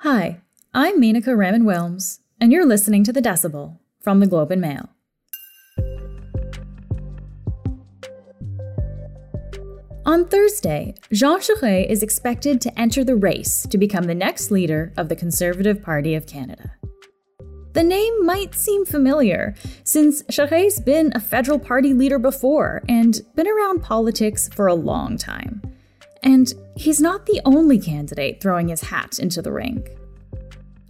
Hi, I'm Menaka Raman Wilms, and you're listening to The Decibel from the Globe and Mail. On Thursday, Jean Charest is expected to enter the race to become the next leader of the Conservative Party of Canada. The name might seem familiar, since Charest's been a federal party leader before and been around politics for a long time. And he's not the only candidate throwing his hat into the ring.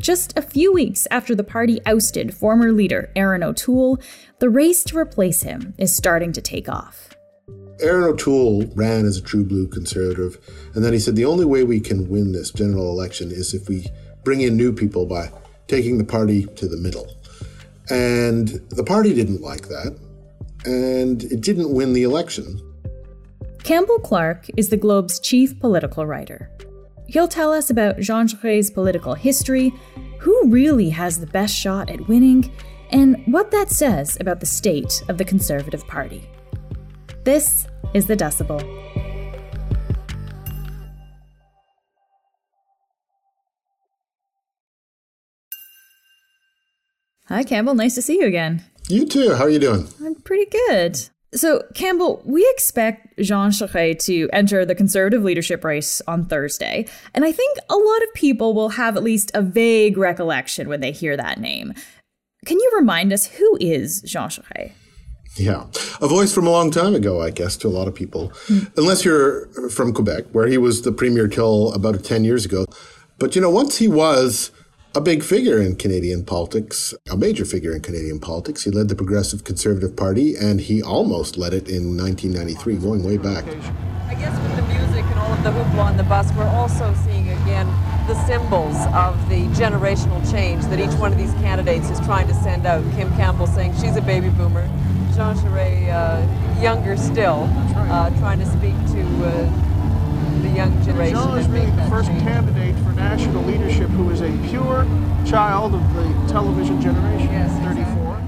Just a few weeks after the party ousted former leader Erin O'Toole, the race to replace him is starting to take off. Erin O'Toole ran as a true blue conservative, and then he said the only way we can win this general election is if we bring in new people by taking the party to the middle. And the party didn't like that, and it didn't win the election. Campbell Clark is the Globe's chief political writer. He'll tell us about Jean Charest's political history, who really has the best shot at winning, and what that says about the state of the Conservative Party. This is The Decibel. Hi, Campbell. Nice to see you again. You too. How are you doing? I'm pretty good. So, Campbell, we expect Jean Charest to enter the conservative leadership race on Thursday. And I think a lot of people will have at least a vague recollection when they hear that name. Can you remind us who is Jean Charest? Yeah. A voice from a long time ago, I guess, to a lot of people. Mm. Unless you're from Quebec, where he was the premier till about 10 years ago. But, you know, once he was a big figure in Canadian politics, a major figure in Canadian politics. He led the Progressive Conservative Party, and he almost led it in 1993, going way back. I guess with the music and all of the hoopla on the bus, we're also seeing again the symbols of the generational change that each one of these candidates is trying to send out. Kim Campbell saying she's a baby boomer. Jean Charest, uh, younger still, uh, trying to speak to uh, the young generation. Jean is really the first change. candidate for national leadership who is a pure child of the television generation. Yes, 34.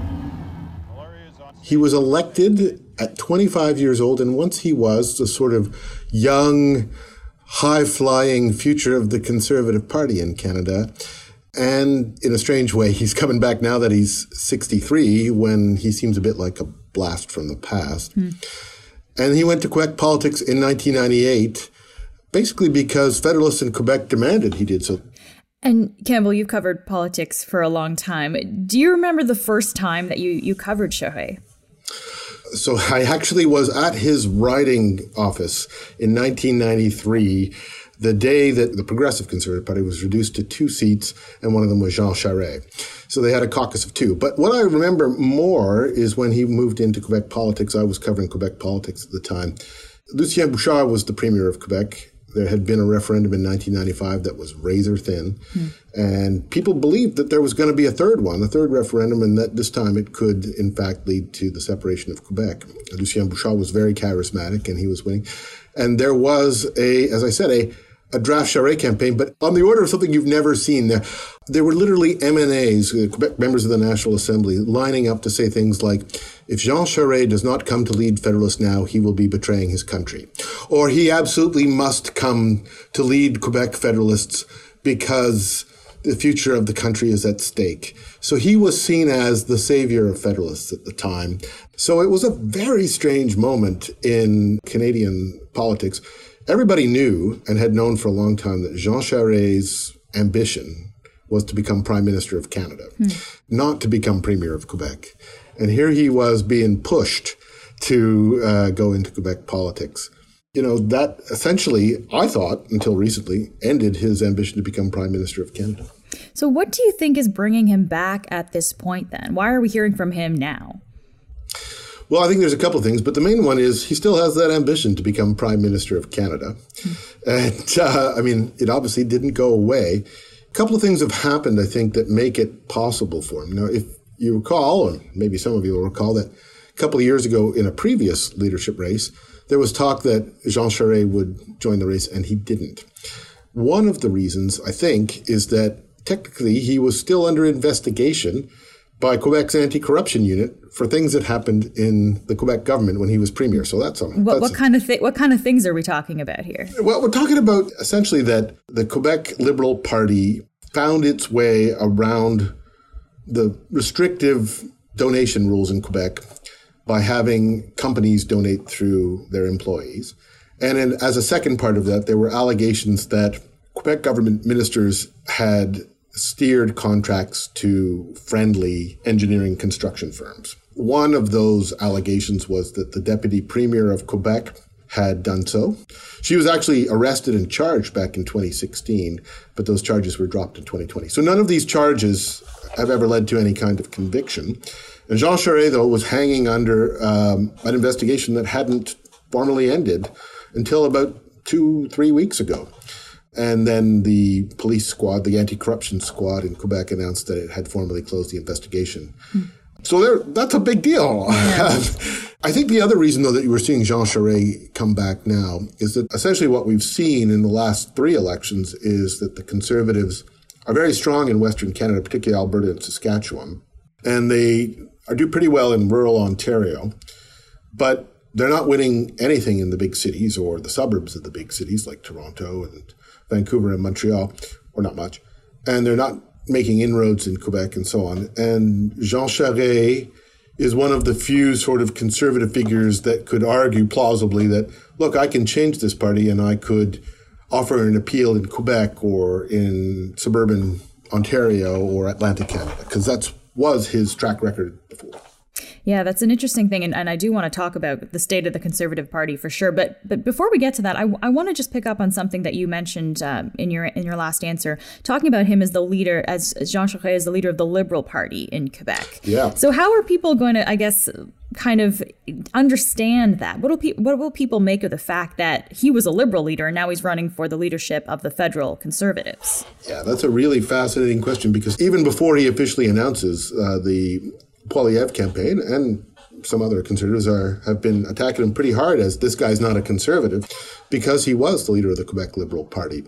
He was elected at 25 years old, and once he was the sort of young, high flying future of the Conservative Party in Canada. And in a strange way, he's coming back now that he's 63 when he seems a bit like a blast from the past. Hmm. And he went to Quebec politics in 1998 basically because Federalists in Quebec demanded he did so. And Campbell, you've covered politics for a long time. Do you remember the first time that you, you covered Charest? So I actually was at his writing office in 1993, the day that the Progressive Conservative Party was reduced to two seats, and one of them was Jean Charest. So they had a caucus of two. But what I remember more is when he moved into Quebec politics. I was covering Quebec politics at the time. Lucien Bouchard was the premier of Quebec there had been a referendum in 1995 that was razor thin, hmm. and people believed that there was going to be a third one, a third referendum, and that this time it could, in fact, lead to the separation of Quebec. Lucien Bouchard was very charismatic, and he was winning. And there was a, as I said, a a draft Charest campaign, but on the order of something you've never seen. There, there were literally MNAs, uh, members of the National Assembly, lining up to say things like, if Jean Charest does not come to lead Federalists now, he will be betraying his country. Or he absolutely must come to lead Quebec Federalists because the future of the country is at stake. So he was seen as the savior of Federalists at the time. So it was a very strange moment in Canadian politics. Everybody knew and had known for a long time that Jean Charest's ambition was to become Prime Minister of Canada, hmm. not to become Premier of Quebec. And here he was being pushed to uh, go into Quebec politics. You know, that essentially, I thought, until recently, ended his ambition to become Prime Minister of Canada. So, what do you think is bringing him back at this point then? Why are we hearing from him now? Well, I think there's a couple of things, but the main one is he still has that ambition to become Prime Minister of Canada. And uh, I mean, it obviously didn't go away. A couple of things have happened, I think, that make it possible for him. Now, if you recall, and maybe some of you will recall, that a couple of years ago in a previous leadership race, there was talk that Jean Charest would join the race, and he didn't. One of the reasons, I think, is that technically he was still under investigation by Quebec's anti-corruption unit for things that happened in the Quebec government when he was premier. So that's something. what, what kind of thi- what kind of things are we talking about here? Well, we're talking about essentially that the Quebec Liberal Party found its way around the restrictive donation rules in Quebec by having companies donate through their employees. And in, as a second part of that, there were allegations that Quebec government ministers had steered contracts to friendly engineering construction firms. One of those allegations was that the deputy premier of Quebec had done so. She was actually arrested and charged back in 2016, but those charges were dropped in 2020. So none of these charges have ever led to any kind of conviction. And Jean Charest, though, was hanging under um, an investigation that hadn't formally ended until about two, three weeks ago. And then the police squad, the anti corruption squad in Quebec, announced that it had formally closed the investigation. Hmm. So there, that's a big deal. Yeah. I think the other reason, though, that you were seeing Jean Charest come back now is that essentially what we've seen in the last three elections is that the Conservatives are very strong in Western Canada, particularly Alberta and Saskatchewan, and they are do pretty well in rural Ontario, but they're not winning anything in the big cities or the suburbs of the big cities like Toronto and Vancouver and Montreal, or not much, and they're not making inroads in Quebec and so on. And Jean Charest is one of the few sort of conservative figures that could argue plausibly that, look, I can change this party and I could offer an appeal in Quebec or in suburban Ontario or Atlantic Canada, because that was his track record before. Yeah, that's an interesting thing, and, and I do want to talk about the state of the Conservative Party for sure. But but before we get to that, I, I want to just pick up on something that you mentioned um, in your in your last answer, talking about him as the leader, as, as Jean Charest as the leader of the Liberal Party in Quebec. Yeah. So how are people going to, I guess, kind of understand that? What will pe- what will people make of the fact that he was a Liberal leader and now he's running for the leadership of the federal Conservatives? Yeah, that's a really fascinating question because even before he officially announces uh, the Poilievre campaign and some other conservatives are have been attacking him pretty hard as this guy's not a conservative because he was the leader of the Quebec Liberal Party.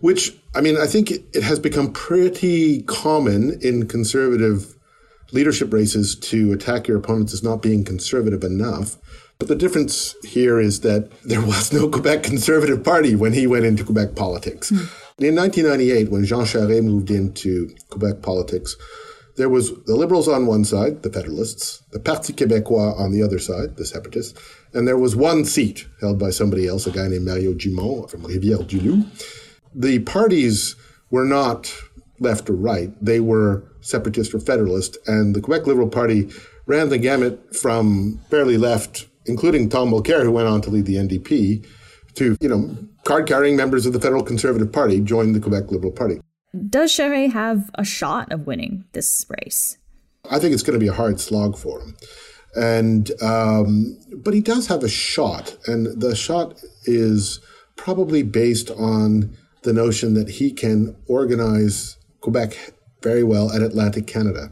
Which, I mean, I think it, it has become pretty common in conservative leadership races to attack your opponents as not being conservative enough. But the difference here is that there was no Quebec Conservative Party when he went into Quebec politics. Mm. In 1998, when Jean Charest moved into Quebec politics, there was the Liberals on one side, the Federalists, the Parti Québécois on the other side, the Separatists, and there was one seat held by somebody else, a guy named Mario Dumont from Rivière-du-Loup. The parties were not left or right; they were separatist or federalist, and the Quebec Liberal Party ran the gamut from fairly left, including Tom Mulcair, who went on to lead the NDP, to you know card-carrying members of the Federal Conservative Party joined the Quebec Liberal Party. Does Charest have a shot of winning this race? I think it's going to be a hard slog for him. And um, but he does have a shot, and the shot is probably based on the notion that he can organize Quebec very well at Atlantic Canada.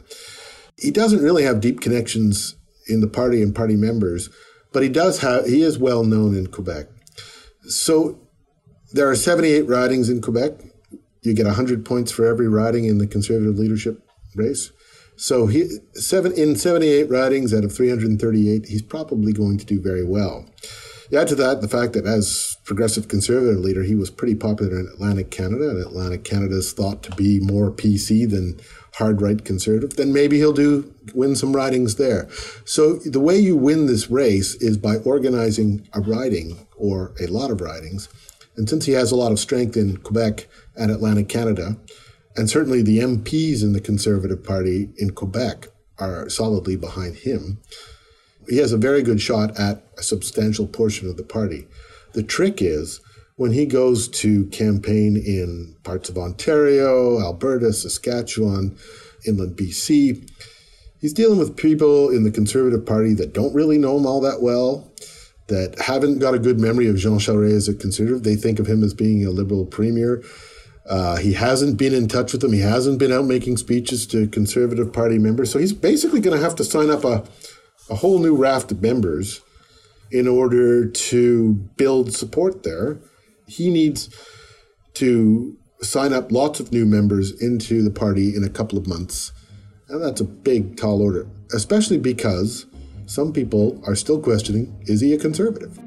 He doesn't really have deep connections in the party and party members, but he does have he is well known in Quebec. So there are 78 ridings in Quebec you get 100 points for every riding in the conservative leadership race. So he seven in 78 ridings out of 338, he's probably going to do very well. You add to that the fact that as progressive conservative leader, he was pretty popular in Atlantic Canada, and Atlantic Canada is thought to be more PC than hard right conservative. Then maybe he'll do win some ridings there. So the way you win this race is by organizing a riding or a lot of ridings and since he has a lot of strength in Quebec and Atlantic Canada, and certainly the MPs in the Conservative Party in Quebec are solidly behind him, he has a very good shot at a substantial portion of the party. The trick is when he goes to campaign in parts of Ontario, Alberta, Saskatchewan, inland BC, he's dealing with people in the Conservative Party that don't really know him all that well that haven't got a good memory of Jean Charest as a conservative. They think of him as being a liberal premier. Uh, he hasn't been in touch with them. He hasn't been out making speeches to Conservative Party members. So he's basically going to have to sign up a, a whole new raft of members in order to build support there. He needs to sign up lots of new members into the party in a couple of months. And that's a big, tall order, especially because some people are still questioning is he a conservative?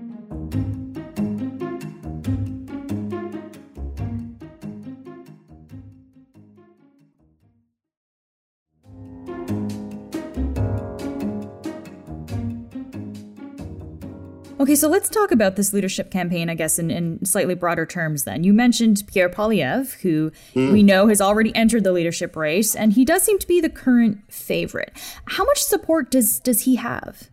Okay, so let's talk about this leadership campaign, I guess, in, in slightly broader terms then. You mentioned Pierre Poilievre, who mm. we know has already entered the leadership race, and he does seem to be the current favorite. How much support does, does he have?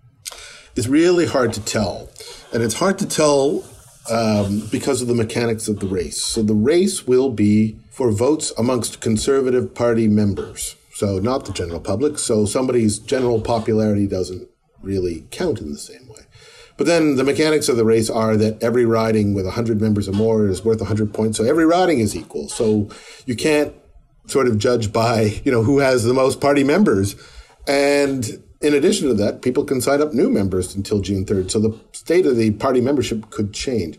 It's really hard to tell. And it's hard to tell um, because of the mechanics of the race. So the race will be for votes amongst Conservative Party members. So not the general public. So somebody's general popularity doesn't really count in the same way. But then the mechanics of the race are that every riding with 100 members or more is worth 100 points. So every riding is equal. So you can't sort of judge by, you know, who has the most party members. And in addition to that, people can sign up new members until June 3rd. So the state of the party membership could change.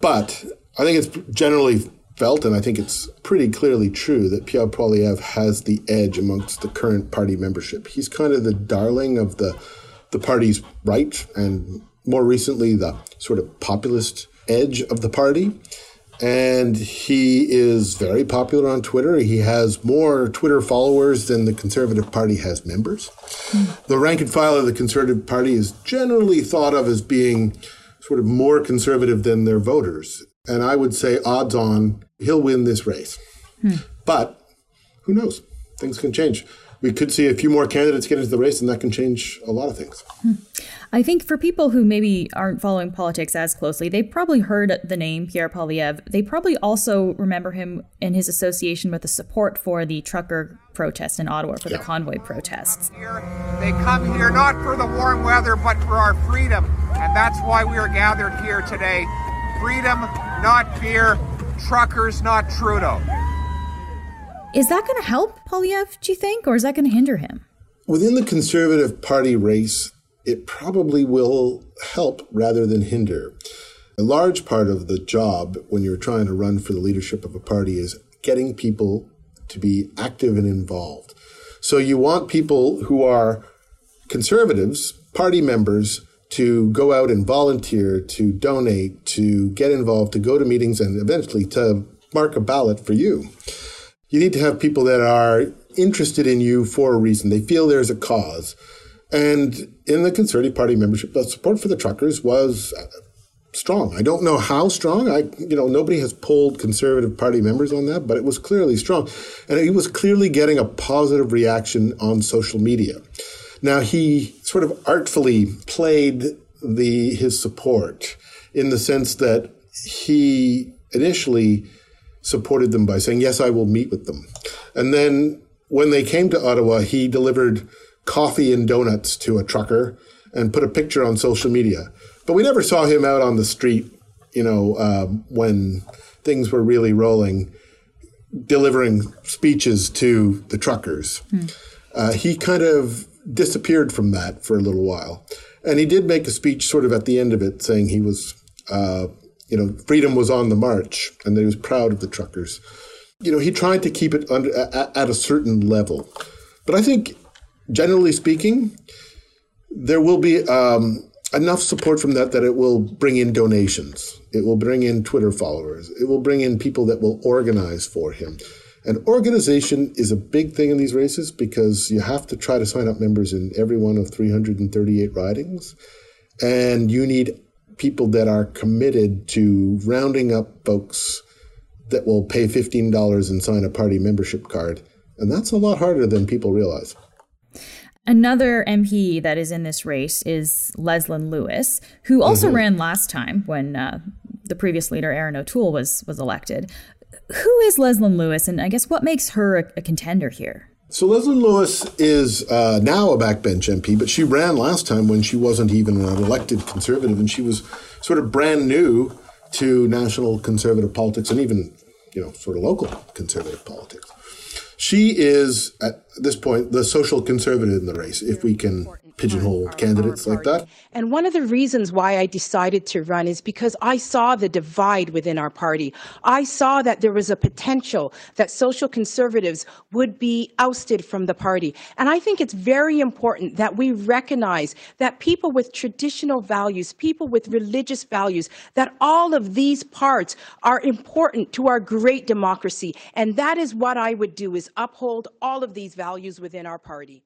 But I think it's generally felt, and I think it's pretty clearly true, that Pierre Poilievre has the edge amongst the current party membership. He's kind of the darling of the, the party's right and more recently the sort of populist edge of the party. And he is very popular on Twitter. He has more Twitter followers than the Conservative Party has members. Mm. The rank and file of the Conservative Party is generally thought of as being sort of more conservative than their voters. And I would say odds on he'll win this race. Mm. But who knows? Things can change. We could see a few more candidates get into the race, and that can change a lot of things. Mm. I think for people who maybe aren't following politics as closely, they probably heard the name Pierre Poilievre. They probably also remember him in his association with the support for the trucker protest in Ottawa, for yeah. the convoy protests. They come here not for the warm weather, but for our freedom. And that's why we are gathered here today. Freedom, not fear. Truckers, not Trudeau. Is that going to help Poilievre, do you think, or is that going to hinder him? Within the Conservative Party race, it probably will help rather than hinder. A large part of the job when you're trying to run for the leadership of a party is getting people to be active and involved. So you want people who are conservatives, party members, to go out and volunteer, to donate, to get involved, to go to meetings, and eventually to mark a ballot for you. You need to have people that are interested in you for a reason. They feel there's a cause. And in the Conservative Party membership, the support for the truckers was uh, strong. I don't know how strong. I, you know, nobody has polled Conservative Party members on that, but it was clearly strong, and he was clearly getting a positive reaction on social media. Now he sort of artfully played the his support in the sense that he initially supported them by saying, "Yes, I will meet with them," and then when they came to Ottawa, he delivered coffee and donuts to a trucker and put a picture on social media. But we never saw him out on the street, you know, uh, when things were really rolling, delivering speeches to the truckers. Hmm. Uh, he kind of disappeared from that for a little while. And he did make a speech sort of at the end of it saying he was, uh, you know, freedom was on the march and he was proud of the truckers. You know, he tried to keep it under, at, at a certain level. But I think generally speaking, there will be um, enough support from that that it will bring in donations. It will bring in Twitter followers. It will bring in people that will organize for him. And organization is a big thing in these races because you have to try to sign up members in every one of 338 ridings. And you need people that are committed to rounding up folks that will pay $15 and sign a party membership card. And that's a lot harder than people realize. Another MP that is in this race is Leslyn Lewis, who also mm-hmm. ran last time when uh, the previous leader, Erin O'Toole, was was elected. Who is Leslyn Lewis, and I guess what makes her a, a contender here? So Leslyn Lewis is uh, now a backbench MP, but she ran last time when she wasn't even an elected conservative, and she was sort of brand new to national conservative politics and even, you know, sort of local conservative politics. She is, at this point, the social conservative in the race, if we can pigeonhole candidates like that. And one of the reasons why I decided to run is because I saw the divide within our party. I saw that there was a potential that social conservatives would be ousted from the party. And I think it's very important that we recognize that people with traditional values, people with religious values, that all of these parts are important to our great democracy. And that is what I would do is uphold all of these values within our party.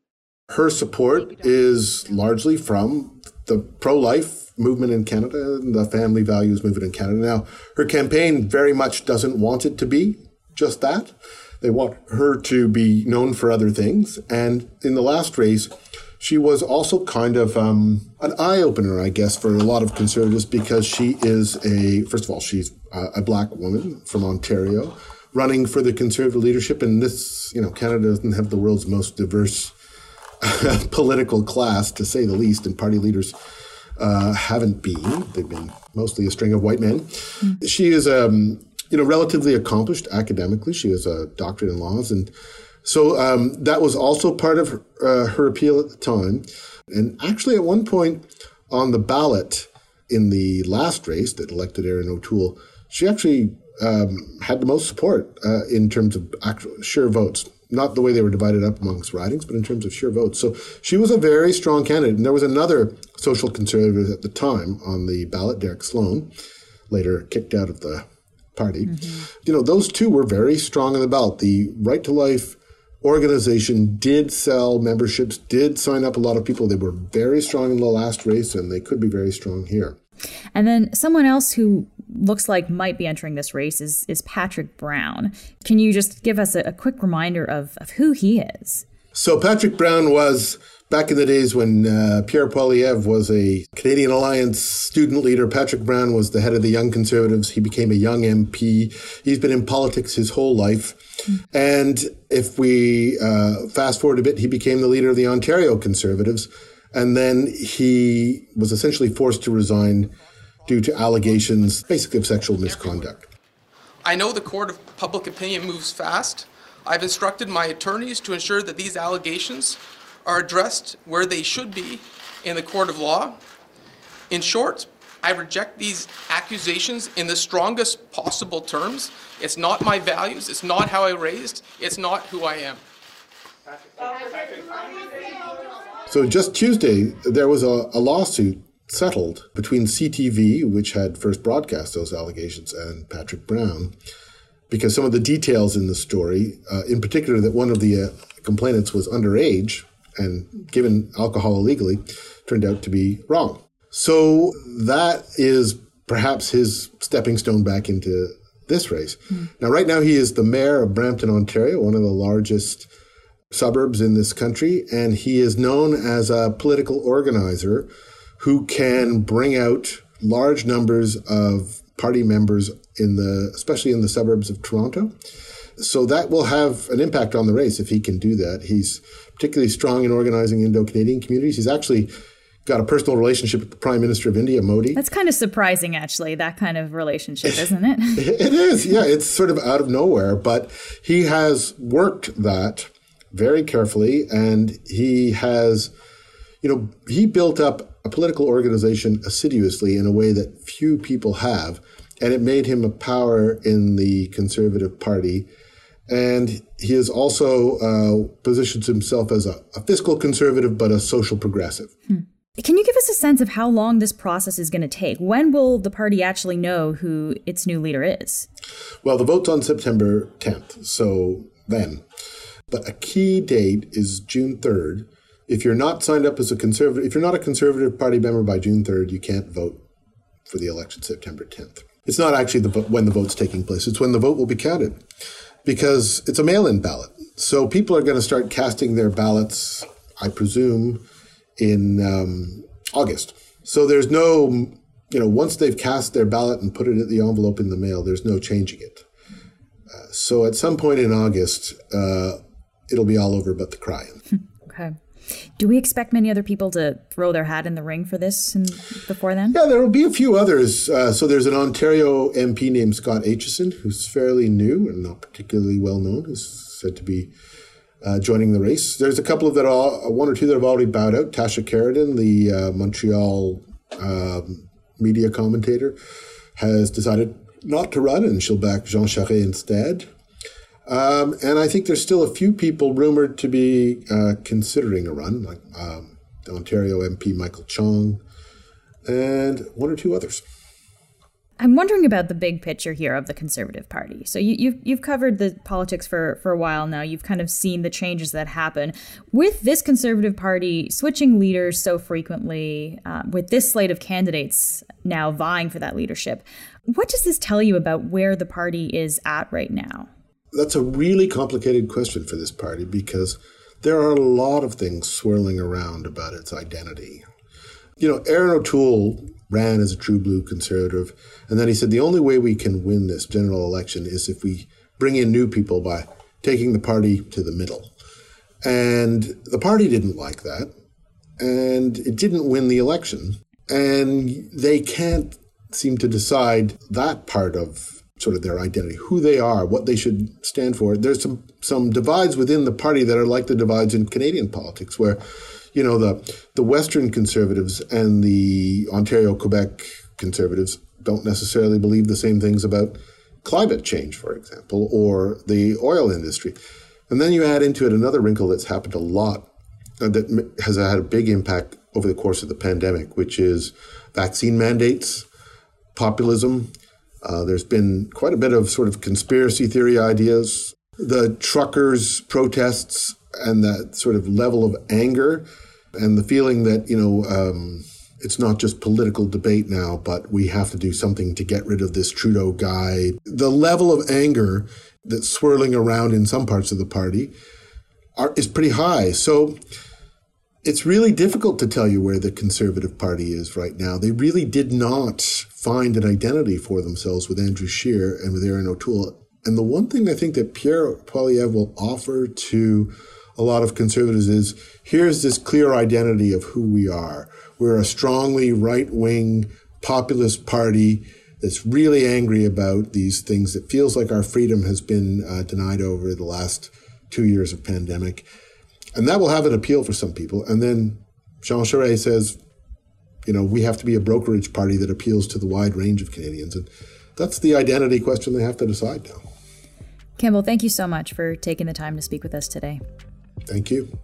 Her support is largely from the pro life movement in Canada and the family values movement in Canada. Now, her campaign very much doesn't want it to be just that. They want her to be known for other things. And in the last race, she was also kind of um, an eye opener, I guess, for a lot of conservatives because she is a, first of all, she's a, a black woman from Ontario running for the conservative leadership. And this, you know, Canada doesn't have the world's most diverse political class, to say the least, and party leaders uh, haven't been. They've been mostly a string of white men. Mm. She is, um, you know, relatively accomplished academically. She has a doctorate in laws, and so um, that was also part of her, uh, her appeal at the time. And actually, at one point on the ballot in the last race that elected Erin O'Toole, she actually um, had the most support uh, in terms of actual sheer votes. Not the way they were divided up amongst ridings, but in terms of sheer votes. So she was a very strong candidate. And there was another social conservative at the time on the ballot, Derek Sloan, later kicked out of the party. Mm-hmm. You know, those two were very strong in the ballot. The Right to Life organization did sell memberships, did sign up a lot of people. They were very strong in the last race, and they could be very strong here. And then someone else who looks like might be entering this race is, is Patrick Brown. Can you just give us a, a quick reminder of, of who he is? So, Patrick Brown was back in the days when uh, Pierre Poilievre was a Canadian Alliance student leader. Patrick Brown was the head of the Young Conservatives. He became a young MP. He's been in politics his whole life. And if we uh, fast forward a bit, he became the leader of the Ontario Conservatives. And then he was essentially forced to resign due to allegations, basically, of sexual misconduct. I know the court of public opinion moves fast. I've instructed my attorneys to ensure that these allegations are addressed where they should be in the court of law. In short, I reject these accusations in the strongest possible terms. It's not my values, it's not how I raised, it's not who I am. So just Tuesday, there was a, a lawsuit settled between CTV, which had first broadcast those allegations, and Patrick Brown, because some of the details in the story, uh, in particular that one of the uh, complainants was underage and given alcohol illegally, turned out to be wrong. So that is perhaps his stepping stone back into this race. Mm. Now, right now, he is the mayor of Brampton, Ontario, one of the largest suburbs in this country, and he is known as a political organizer who can bring out large numbers of party members in the, especially in the suburbs of Toronto. So that will have an impact on the race if he can do that. He's particularly strong in organizing Indo-Canadian communities. He's actually got a personal relationship with the Prime Minister of India, Modi. That's kind of surprising, actually, that kind of relationship, isn't it? it is, yeah. It's sort of out of nowhere, but he has worked that very carefully, and he has, you know, he built up a political organization assiduously in a way that few people have, and it made him a power in the Conservative Party. And he has also uh, positions himself as a, a, fiscal conservative, but a social progressive. Hmm. Can you give us a sense of how long this process is going to take? When will the party actually know who its new leader is? Well, the vote's on September 10th, so then. But a key date is June 3rd. If you're not signed up as a conservative, if you're not a conservative party member by June 3rd, you can't vote for the election September 10th. It's not actually the, when the vote's taking place. It's when the vote will be counted because it's a mail-in ballot. So people are going to start casting their ballots, I presume, in um, August. So there's no, you know, once they've cast their ballot and put it in the envelope in the mail, there's no changing it. Uh, so at some point in August, uh, it'll be all over but the crying. okay. Do we expect many other people to throw their hat in the ring for this and before then? Yeah, there will be a few others. Uh, so there's an Ontario MP named Scott Aitchison, who's fairly new and not particularly well known, who's said to be uh, joining the race. There's a couple of that are one or two that have already bowed out. Tasha Kheiriddin, the uh, Montreal um, media commentator, has decided not to run, and she'll back Jean Charest instead. Um, and I think there's still a few people rumored to be uh, considering a run, like um, the Ontario MP Michael Chong and one or two others. I'm wondering about the big picture here of the Conservative Party. So you, you've you've covered the politics for for a while now. You've kind of seen the changes that happen with this Conservative Party switching leaders so frequently, uh, with this slate of candidates now vying for that leadership. What does this tell you about where the party is at right now? That's a really complicated question for this party because there are a lot of things swirling around about its identity. You know, Erin O'Toole ran as a true blue conservative. And then he said the only way we can win this general election is if we bring in new people by taking the party to the middle. And the party didn't like that. And it didn't win the election. And they can't seem to decide that part of sort of their identity, who they are, what they should stand for. There's some, some divides within the party that are like the divides in Canadian politics, where you know, the, the Western conservatives and the Ontario, Quebec conservatives don't necessarily believe the same things about climate change, for example, or the oil industry. And then you add into it another wrinkle that's happened a lot uh, that has had a big impact over the course of the pandemic, which is vaccine mandates, populism. Uh, there's been quite a bit of sort of conspiracy theory ideas. The truckers' protests and that sort of level of anger and the feeling that, you know, um, it's not just political debate now, but we have to do something to get rid of this Trudeau guy. The level of anger that's swirling around in some parts of the party are, is pretty high. So it's really difficult to tell you where the Conservative Party is right now. They really did not find an identity for themselves with Andrew Scheer and with Erin O'Toole. And the one thing I think that Pierre Poilievre will offer to a lot of conservatives is here's this clear identity of who we are. We're a strongly right wing populist party that's really angry about these things that feels like our freedom has been uh, denied over the last two years of pandemic. And that will have an appeal for some people. And then Jean Charest says, you know, we have to be a brokerage party that appeals to the wide range of Canadians. And that's the identity question they have to decide now. Campbell, thank you so much for taking the time to speak with us today. Thank you.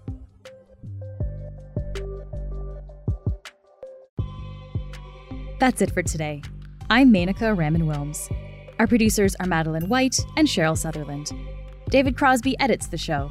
That's it for today. I'm Menaka Raman Wilms. Our producers are Madeline White and Cheryl Sutherland. David Crosby edits the show.